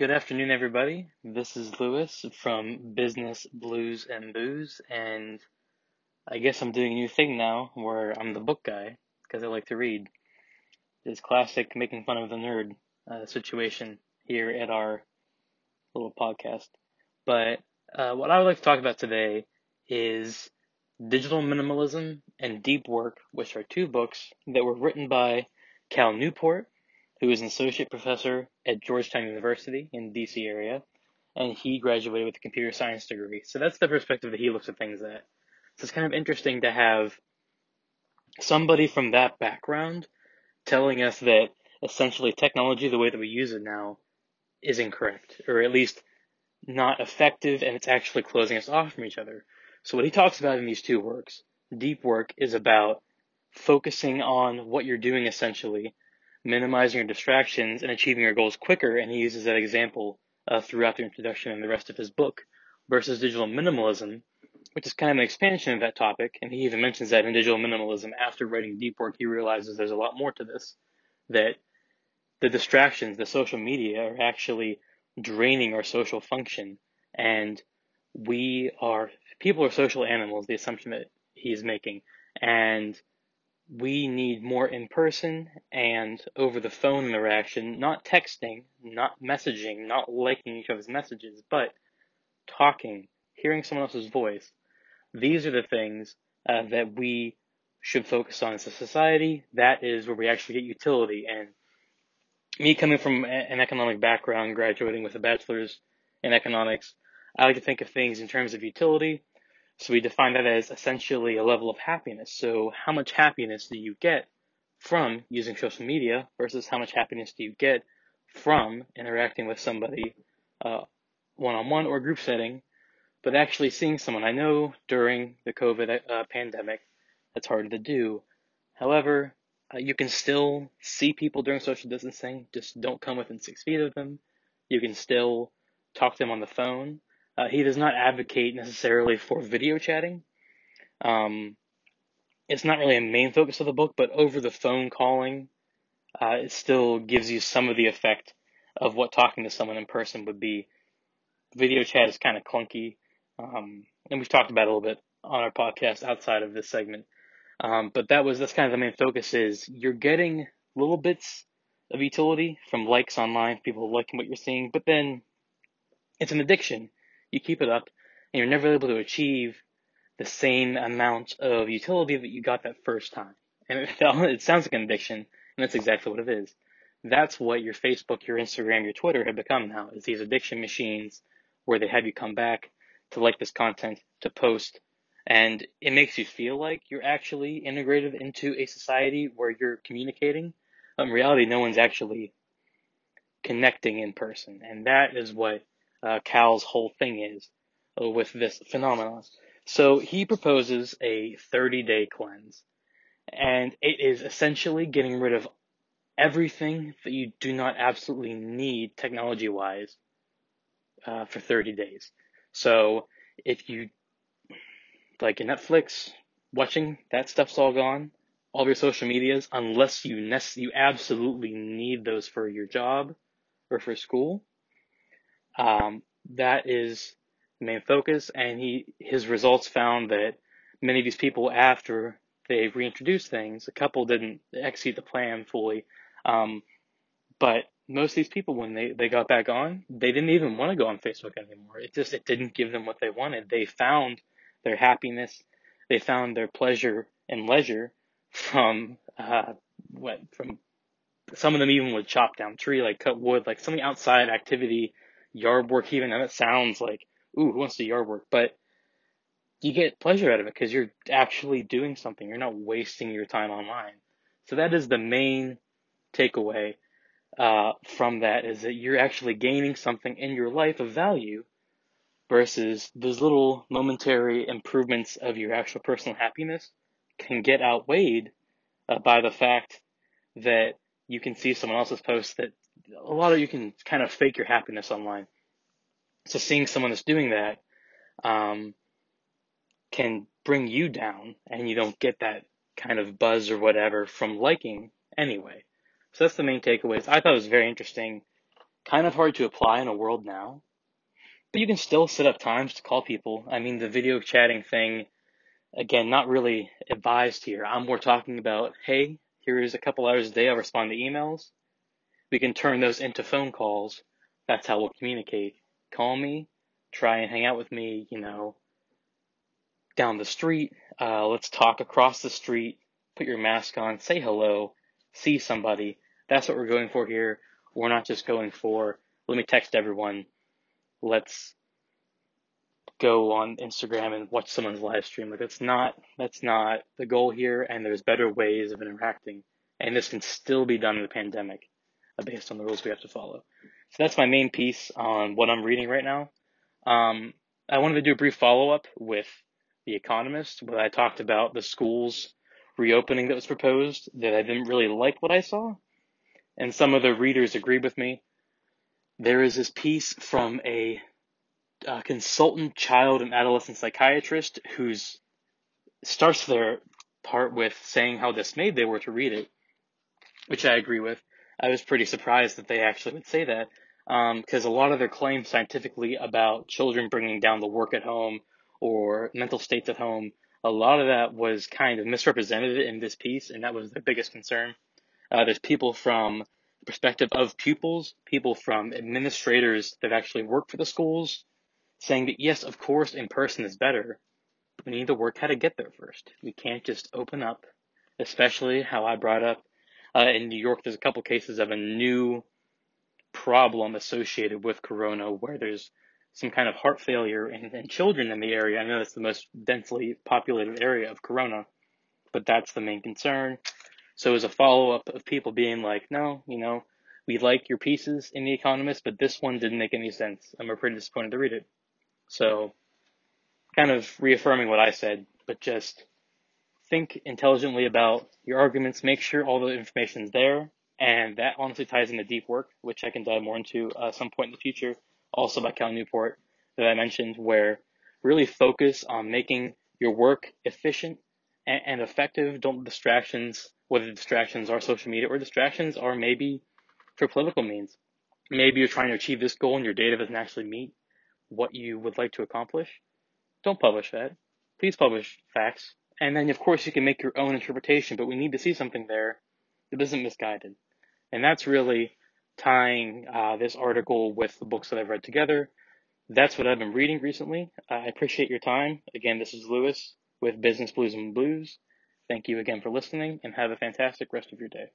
Good afternoon, everybody. This is Lewis from Business Blues and Booze, and I guess I'm doing a new thing now where I'm the book guy because I like to read. This classic making fun of the nerd uh, situation here at our little podcast. But uh, what I would like to talk about today is Digital Minimalism and Deep Work, which are two books that were written by Cal Newport who is an associate professor at Georgetown University in the DC area, and he graduated with a computer science degree. So that's the perspective that he looks at things at. So it's kind of interesting to have somebody from that background telling us that essentially technology, the way that we use it now, is incorrect, or at least not effective, and it's actually closing us off from each other. So what he talks about in these two works, deep work is about focusing on what you're doing essentially minimizing your distractions and achieving your goals quicker. And he uses that example uh, throughout the introduction and the rest of his book versus digital minimalism, which is kind of an expansion of that topic. And he even mentions that in digital minimalism, after writing deep work, he realizes there's a lot more to this, that the distractions, the social media are actually draining our social function. And we are, people are social animals, the assumption that he's making. And we need more in person and over the phone interaction, not texting, not messaging, not liking each other's messages, but talking, hearing someone else's voice. These are the things uh, that we should focus on as a society. That is where we actually get utility. And me coming from an economic background, graduating with a bachelor's in economics, I like to think of things in terms of utility so we define that as essentially a level of happiness. So how much happiness do you get from using social media versus how much happiness do you get from interacting with somebody one on one or group setting, but actually seeing someone. I know during the COVID uh, pandemic that's hard to do. However, uh, you can still see people during social distancing. Just don't come within six feet of them. You can still talk to them on the phone. Uh, he does not advocate necessarily for video chatting. Um, it's not really a main focus of the book, but over the phone calling, uh, it still gives you some of the effect of what talking to someone in person would be. Video chat is kind of clunky, um, and we've talked about it a little bit on our podcast outside of this segment. Um, but that was that's kind of the main focus is you're getting little bits of utility from likes online, people liking what you're seeing, but then it's an addiction you keep it up, and you're never able to achieve the same amount of utility that you got that first time. And it, it sounds like an addiction, and that's exactly what it is. That's what your Facebook, your Instagram, your Twitter have become now, is these addiction machines where they have you come back to like this content, to post, and it makes you feel like you're actually integrated into a society where you're communicating. But In reality, no one's actually connecting in person, and that is what uh, Cal's whole thing is uh, with this phenomenon. So he proposes a 30 day cleanse, and it is essentially getting rid of everything that you do not absolutely need technology wise uh, for 30 days. So if you like Netflix, watching that stuff's all gone. All your social medias, unless you nec- you absolutely need those for your job or for school, um, that is the main focus, and he his results found that many of these people, after they reintroduced things, a couple didn't execute the plan fully, um, but most of these people, when they, they got back on, they didn't even want to go on Facebook anymore. It just it didn't give them what they wanted. They found their happiness, they found their pleasure and leisure from uh, what from some of them even would chop down tree, like cut wood, like something outside activity yard work even, and it sounds like, ooh, who wants to yard work? But you get pleasure out of it because you're actually doing something. You're not wasting your time online. So that is the main takeaway uh, from that is that you're actually gaining something in your life of value versus those little momentary improvements of your actual personal happiness can get outweighed uh, by the fact that you can see someone else's post that a lot of you can kind of fake your happiness online. So seeing someone that's doing that um, can bring you down, and you don't get that kind of buzz or whatever from liking anyway. So that's the main takeaways. I thought it was very interesting, kind of hard to apply in a world now. But you can still set up times to call people. I mean, the video chatting thing, again, not really advised here. I'm more talking about, hey, here's a couple hours a day, I'll respond to emails. We can turn those into phone calls. That's how we'll communicate. Call me, try and hang out with me, you know, down the street. Uh, let's talk across the street. Put your mask on, say hello, see somebody. That's what we're going for here. We're not just going for, let me text everyone. Let's go on Instagram and watch someone's live stream. Like that's not that's not the goal here and there's better ways of interacting. And this can still be done in the pandemic based on the rules we have to follow. So that's my main piece on what I'm reading right now. Um, I wanted to do a brief follow up with The Economist, where I talked about the schools reopening that was proposed, that I didn't really like what I saw. And some of the readers agreed with me. There is this piece from a, a consultant child and adolescent psychiatrist who's starts their part with saying how dismayed they were to read it, which I agree with. I was pretty surprised that they actually would say that because um, a lot of their claims scientifically about children bringing down the work at home or mental states at home, a lot of that was kind of misrepresented in this piece, and that was their biggest concern. Uh, there's people from the perspective of pupils, people from administrators that actually work for the schools, saying that yes, of course, in person is better. We need to work how to get there first. We can't just open up, especially how I brought up uh, in New York. There's a couple cases of a new problem associated with corona where there's some kind of heart failure in, in children in the area. I know it's the most densely populated area of corona, but that's the main concern. So as a follow up of people being like, no, you know, we like your pieces in The Economist, but this one didn't make any sense, we're pretty disappointed to read it. So, kind of reaffirming what I said, but just think intelligently about your arguments, make sure all the information's there, and that honestly ties into deep work, which I can dive more into uh, some point in the future, also by Cal Newport that I mentioned, where really focus on making your work efficient and, and effective. Don't distractions, whether distractions are social media or distractions are maybe for political means. Maybe you're trying to achieve this goal and your data doesn't actually meet what you would like to accomplish. Don't publish that. Please publish facts. And then, of course, you can make your own interpretation, but we need to see something there that isn't misguided. And that's really tying uh, this article with the books that I've read together. That's what I've been reading recently. I appreciate your time. Again, this is Lewis with Business Blues and Blues. Thank you again for listening and have a fantastic rest of your day.